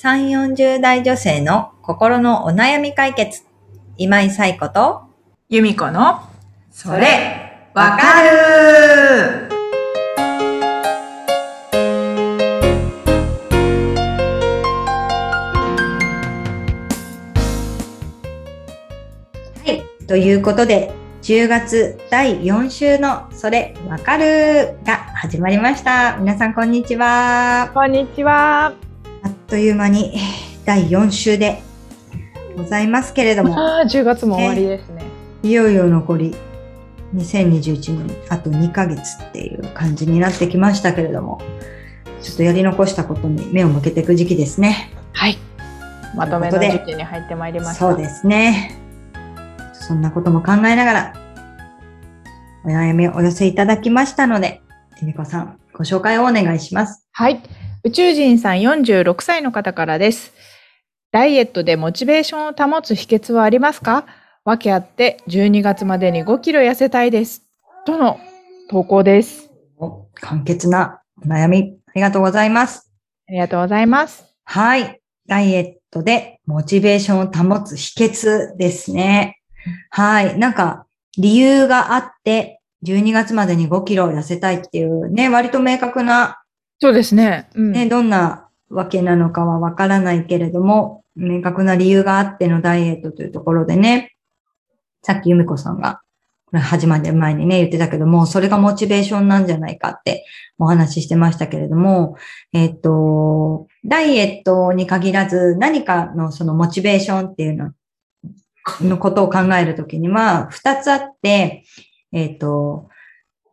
3、40代女性の心のお悩み解決。今井彩子と、由美子の、それ、わかるはい。ということで、10月第4週のそれわかるが始まりました。皆さんこんにちは。こんにちは。という間に第4週でございますけれども、ああ、10月も終わりですね。いよいよ残り2021年あと2ヶ月っていう感じになってきましたけれども、ちょっとやり残したことに目を向けていく時期ですね。はい。まとめの時期に入ってまいりました。そうですね。そんなことも考えながら、お悩みをお寄せいただきましたので、えみこさん、ご紹介をお願いします。はい。宇宙人さん46歳の方からです。ダイエットでモチベーションを保つ秘訣はありますか？訳あって12月までに5キロ痩せたいです。との投稿です。お簡潔なお悩み、ありがとうございます。ありがとうございます。はい。ダイエットでモチベーションを保つ秘訣ですね。はい。なんか、理由があって、12月までに5キロ痩せたいっていうね、割と明確なそうですね。うん。ね、どんなわけなのかはわからないけれども、明確な理由があってのダイエットというところでね、さっき由美子さんが、これ始まる前にね、言ってたけども、それがモチベーションなんじゃないかってお話ししてましたけれども、えっと、ダイエットに限らず何かのそのモチベーションっていうの、のことを考えるときには、二つあって、えっと、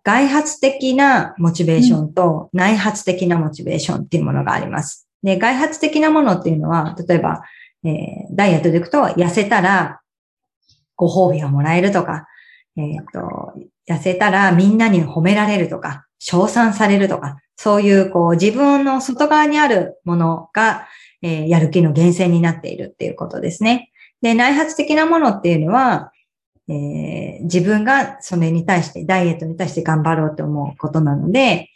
外発的なモチベーションと内発的なモチベーションっていうものがあります。で、外発的なものっていうのは、例えば、えーダイエットでいくと、痩せたらご褒美がもらえるとか、えっ、と、痩せたらみんなに褒められるとか、称賛されるとか、そういうこう自分の外側にあるものが、えーやる気の源泉になっているっていうことですね。で、内発的なものっていうのは、えー自分がそれに対して、ダイエットに対して頑張ろうと思うことなので、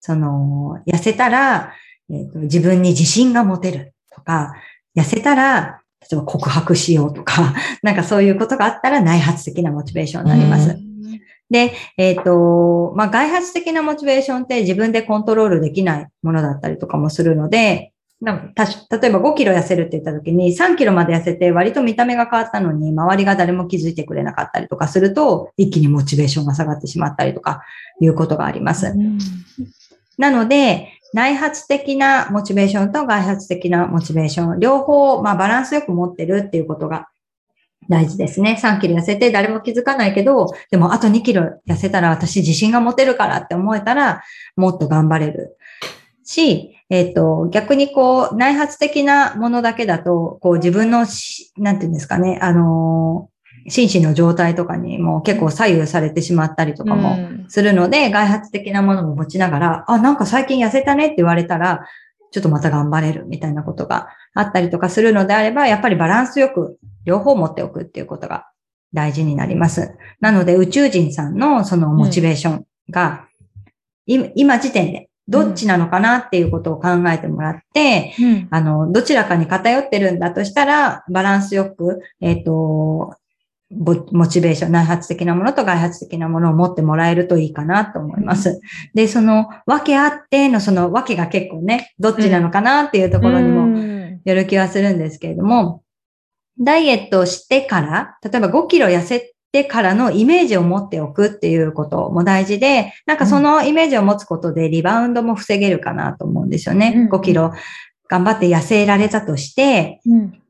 その、痩せたら、えーと自分に自信が持てるとか、痩せたら、例えば告白しようとか、なんかそういうことがあったら内発的なモチベーションになります。うんで、えっ、と、まあ、外発的なモチベーションって自分でコントロールできないものだったりとかもするので、なんか例えば5キロ痩せるって言った時に3キロまで痩せて割と見た目が変わったのに周りが誰も気づいてくれなかったりとかすると一気にモチベーションが下がってしまったりとかいうことがあります。うんなので、内発的なモチベーションと外発的なモチベーション、両方、まあ、バランスよく持ってるっていうことが大事ですね。3キロ痩せて誰も気づかないけど、でもあと2キロ痩せたら私自信が持てるからって思えたら、もっと頑張れる。し、えっ、と、逆にこう、内発的なものだけだと、こう自分のし、なんていうんですかね、あのー心身の状態とかにも結構左右されてしまったりとかもうんするので、外発的なものも持ちながら、あ、なんか最近痩せたねって言われたら、ちょっとまた頑張れるみたいなことがあったりとかするのであれば、やっぱりバランスよく両方持っておくっていうことが大事になります。なので宇宙人さんのそのモチベーションが、い今時点でどっちなのかなっていうことを考えてもらって、うん。あの、どちらかに偏ってるんだとしたら、バランスよく、えっ、と、ぼモチベーション、内発的なものと外発的なものを持ってもらえるといいかなと思います。で、その、分けあっての、その分けが結構ね、どっちなのかなっていうところにもうん。よる気はするんですけれども、ダイエットをしてから、例えば5キロ痩せてからのイメージを持っておくっていうことも大事で、なんかそのイメージを持つことでリバウンドも防げるかなと思うんですよね。うん。5キロ頑張って痩せられたとして、うん。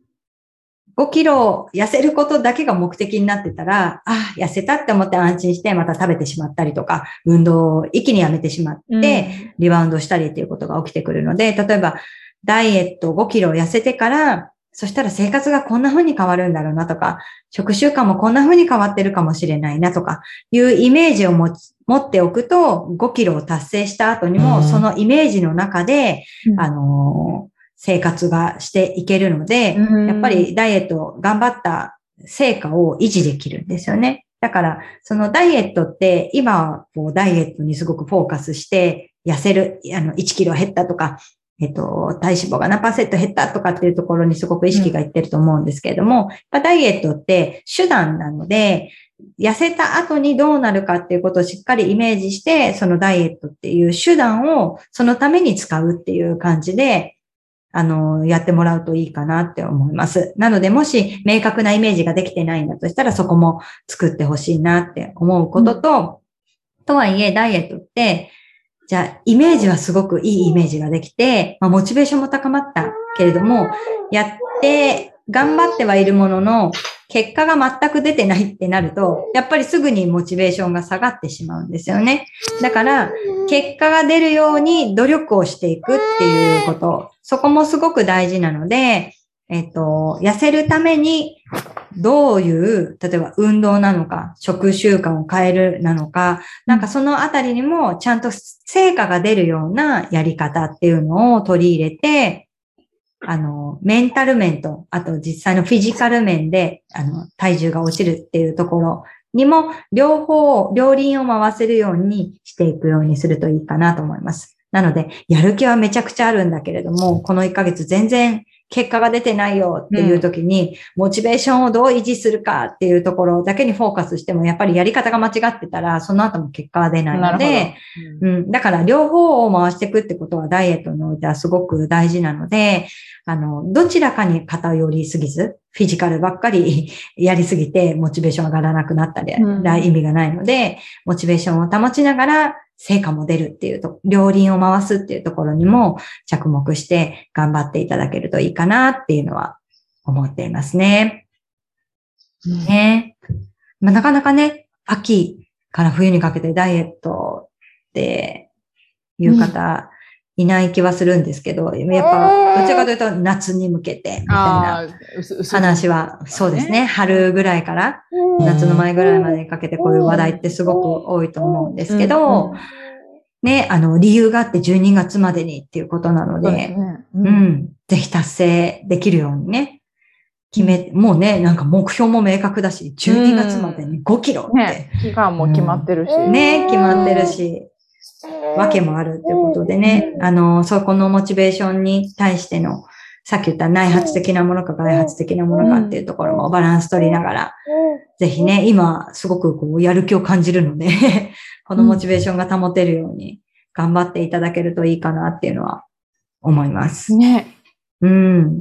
5キロ痩せることだけが目的になってたら、あ、痩せたって思って安心してまた食べてしまったりとか、運動を一気にやめてしまって、リバウンドしたりっていうことが起きてくるので、例えば、ダイエット5キロ痩せてから、そしたら生活がこんな風に変わるんだろうなとか、食習慣もこんな風に変わってるかもしれないなとか、いうイメージを持ち持っておくと、5キロを達成した後にも、うん。そのイメージの中で、うん。あのー生活がしていけるので、うん。やっぱりダイエット頑張った成果を維持できるんですよね。だから、そのダイエットって、今はこうダイエットにすごくフォーカスして、痩せる、あの、1キロ減ったとか、えっと、体脂肪が何パーセント減ったとかっていうところにすごく意識がいってると思うんですけれども、やっぱダイエットって手段なので、痩せた後にどうなるかっていうことをしっかりイメージして、そのダイエットっていう手段をそのために使うっていう感じで、あの、やってもらうといいかなって思います。なので、もし明確なイメージができてないんだとしたら、そこも作ってほしいなって思うことと、うん、とはいえ、ダイエットって、じゃあ、イメージはすごくいいイメージができて、まあ、モチベーションも高まったけれども、やって頑張ってはいるものの、結果が全く出てないってなると、やっぱりすぐにモチベーションが下がってしまうんですよね。だから、結果が出るように努力をしていくっていうこと、そこもすごく大事なので、えっと、痩せるためにどういう、例えば運動なのか、食習慣を変えるなのか、なんかそのあたりにもちゃんと成果が出るようなやり方っていうのを取り入れて、あの、メンタル面と、あと実際のフィジカル面で、あの、体重が落ちるっていうところにも、両方、両輪を回せるようにしていくようにするといいかなと思います。なので、やる気はめちゃくちゃあるんだけれども、この1ヶ月全然結果が出てないよっていう時に、モチベーションをどう維持するかっていうところだけにフォーカスしても、やっぱりやり方が間違ってたら、その後も結果は出ないので、うん、うん、だから両方を回していくってことはダイエットにおいてはすごく大事なので、あの、どちらかに偏りすぎず、フィジカルばっかり やりすぎて、モチベーション上がらなくなったり、うん、意味がないので、モチベーションを保ちながら、成果も出るっていうと、両輪を回すっていうところにも着目して頑張っていただけるといいかなっていうのは思っていますね。ね。まあ、なかなかね、秋から冬にかけてダイエットっていう方、いない気はするんですけど、やっぱ、どちらかというと夏に向けて、みたいな話は、そうですね、春ぐらいから、夏の前ぐらいまでにかけてこういう話題ってすごく多いと思うんですけど、ね、あの、理由があって12月までにっていうことなので、うん、ぜひ達成できるようにね、決め、もうね、なんか目標も明確だし、12月までに5キロって。ね、期間も決まってるし。ね、決まってるし。わけもあるっていうことでね、あの、そこのモチベーションに対しての、さっき言った内発的なものか外発的なものかっていうところもバランス取りながら、ぜひね、今すごくこうやる気を感じるのでこのモチベーションが保てるように頑張っていただけるといいかなっていうのは思います。ね。うん。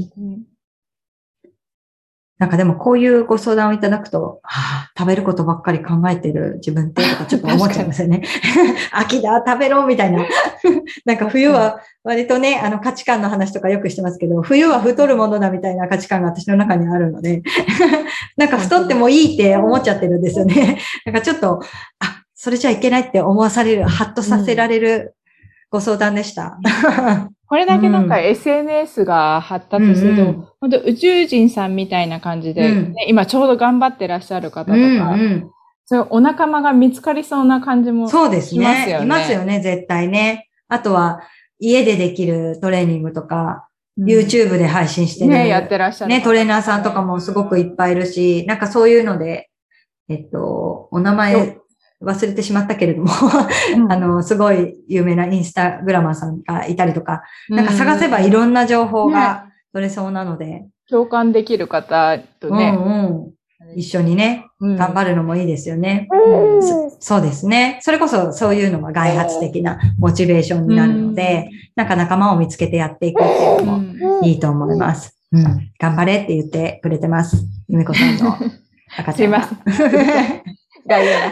なんかでもこういうご相談をいただくと、はあ、食べることばっかり考えてる自分ってとかちょっと思っちゃいますよね。秋だ、食べろみたいな。なんか冬は割とね、あの価値観の話とかよくしてますけど、冬は太るものだみたいな価値観が私の中にあるので、なんか太ってもいいって思っちゃってるんですよね。なんかちょっと、あ、それじゃいけないって思わされる、ハッとさせられるご相談でした。これだけなんか SNS が発達すると、うん、本当宇宙人さんみたいな感じで、ね、うん、今ちょうど頑張ってらっしゃる方とか、うんうん、そうお仲間が見つかりそうな感じもそうですね。いますよね、絶対ね。あとは、家でできるトレーニングとか、YouTube で配信してる、ね、やってらっしゃる。ね、トレーナーさんとかもすごくいっぱいいるし、なんかそういうので、えっと、お名前忘れてしまったけれども あの、すごい有名なインスタグラマーさんがいたりとか、なんか探せばいろんな情報が取れそうなので。共感できる方とね。うんうん一緒にね、頑張るのもいいですよね、うんそ。そうですね。それこそそういうのが外発的なモチベーションになるので、うん、なんか仲間を見つけてやっていくっていうのもいいと思います。うん。頑張れって言ってくれてます。ゆめこさんの 赤ちゃんが。すいま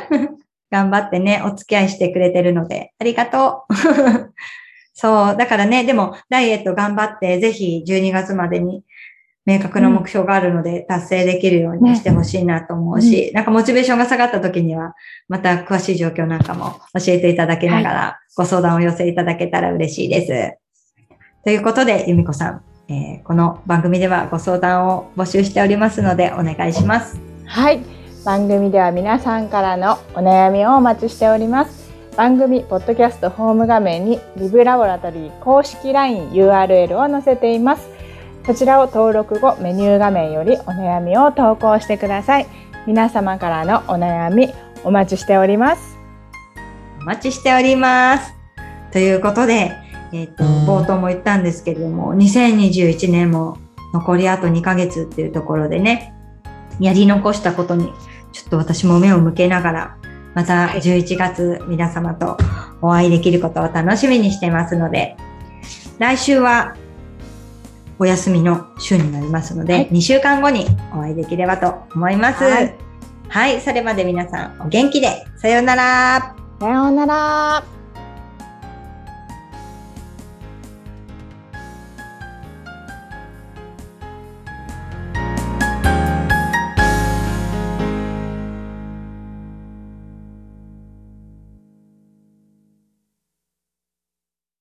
せん。頑張ってね、お付き合いしてくれてるので、ありがとう。そう、だからね、でも、ダイエット頑張って、ぜひ12月までに明確な目標があるので、達成できるようにしてほしいなと思うし、ね、なんかモチベーションが下がった時には、また詳しい状況なんかも教えていただけながら、ご相談を寄せいただけたら嬉しいです。ということで、由美子さん、えー、この番組ではご相談を募集しておりますので、お願いします。はい。番組では皆さんからのお悩みをお待ちしております。番組ポッドキャストホーム画面にリブラボラトリー公式 LINE URL を載せています。こちらを登録後メニュー画面よりお悩みを投稿してください。皆様からのお悩みお待ちしております。お待ちしております。ということで、えっ、と、冒頭も言ったんですけれども、2021年も残りあと2ヶ月っていうところでね、やり残したことに、ちょっと私も目を向けながら、また11月皆様とお会いできることを楽しみにしてますので、来週はお休みの週になりますので、はい2週間後にお会いできればと思います。はいはい、それまで皆さんお元気で、さようなら。さようなら。